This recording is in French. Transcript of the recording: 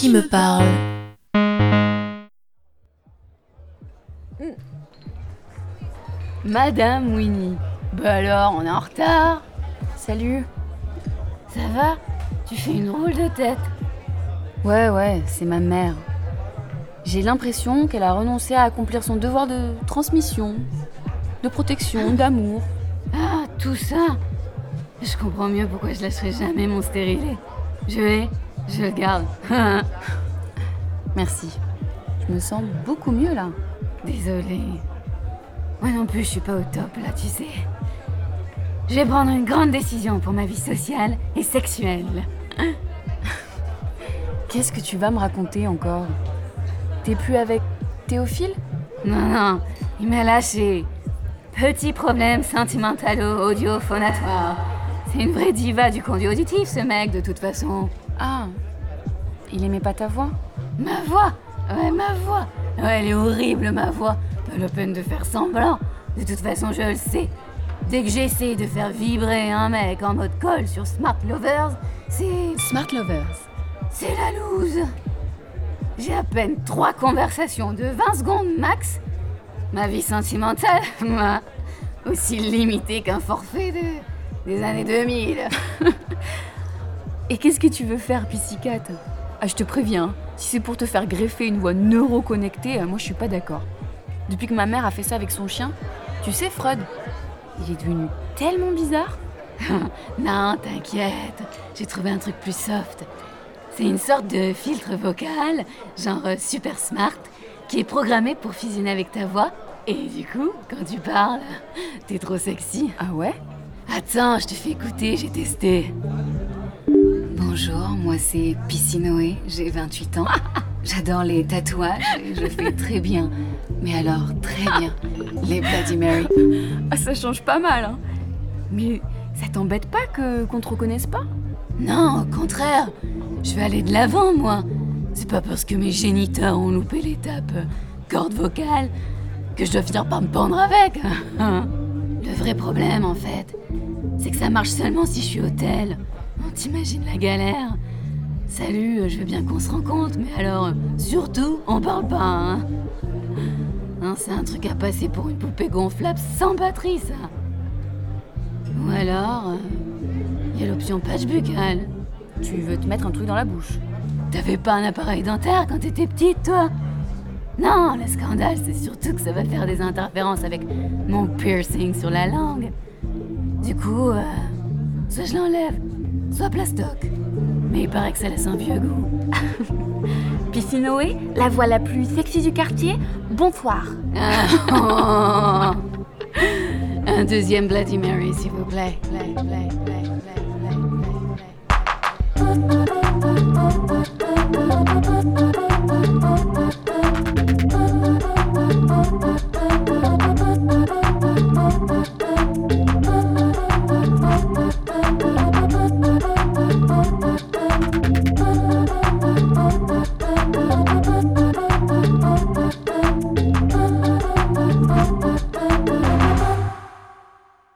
qui me parle. Madame Winnie. Bah alors, on est en retard. Salut. Ça va? Tu fais une drôle de tête. Ouais, ouais, c'est ma mère. J'ai l'impression qu'elle a renoncé à accomplir son devoir de transmission, de protection, d'amour. Ah, tout ça? Je comprends mieux pourquoi je lâcherai jamais mon stérilet. Je vais, je le garde. Merci. Je me sens beaucoup mieux là. Désolée. Moi non plus, je suis pas au top là, tu sais. Je vais prendre une grande décision pour ma vie sociale et sexuelle. Qu'est-ce que tu vas me raconter encore? T'es plus avec Théophile? Non, non, il m'a lâché. Petit problème sentimentalo-audio-phonatoire. C'est une vraie diva du conduit auditif, ce mec, de toute façon. Ah, il aimait pas ta voix? Ma voix? Ouais, ma voix Ouais, elle est horrible, ma voix. Pas la peine de faire semblant. De toute façon, je le sais. Dès que j'essaie de faire vibrer un mec en mode call sur Smart Lovers, c'est. Smart Lovers. C'est la loose. J'ai à peine trois conversations de 20 secondes max. Ma vie sentimentale, moi, aussi limitée qu'un forfait de, des années 2000. Et qu'est-ce que tu veux faire, Piscicat Ah, je te préviens, si c'est pour te faire greffer une voix neuroconnectée, euh, moi je suis pas d'accord. Depuis que ma mère a fait ça avec son chien, tu sais, Freud, il est devenu tellement bizarre. non, t'inquiète, j'ai trouvé un truc plus soft. C'est une sorte de filtre vocal, genre euh, super smart, qui est programmé pour fusionner avec ta voix. Et du coup, quand tu parles, t'es trop sexy. Ah ouais? Attends, je te fais écouter, j'ai testé. Bonjour, moi c'est Piscinoé, j'ai 28 ans. J'adore les tatouages et je fais très bien. Mais alors, très bien, les Bloody Mary. Ah, ça change pas mal, hein Mais ça t'embête pas que qu'on te reconnaisse pas? Non, au contraire, je vais aller de l'avant, moi. C'est pas parce que mes géniteurs ont loupé l'étape euh, corde vocale que je dois finir par me pendre avec. Le vrai problème, en fait, c'est que ça marche seulement si je suis au tel. On t'imagine la galère Salut, euh, je veux bien qu'on se rencontre, mais alors, euh, surtout, on parle pas, hein Hein, C'est un truc à passer pour une poupée gonflable sans batterie, ça. Ou alors, il y a l'option patch buccale. Tu veux te mettre un truc dans la bouche T'avais pas un appareil dentaire quand t'étais petite, toi? Non, le scandale, c'est surtout que ça va faire des interférences avec mon piercing sur la langue. Du coup, euh, soit je l'enlève, soit plastoc. Mais il paraît que ça laisse un vieux goût. Piscinoé, la voix la plus sexy du quartier, bonsoir. Un deuxième Bloody Mary, s'il vous plaît. Play,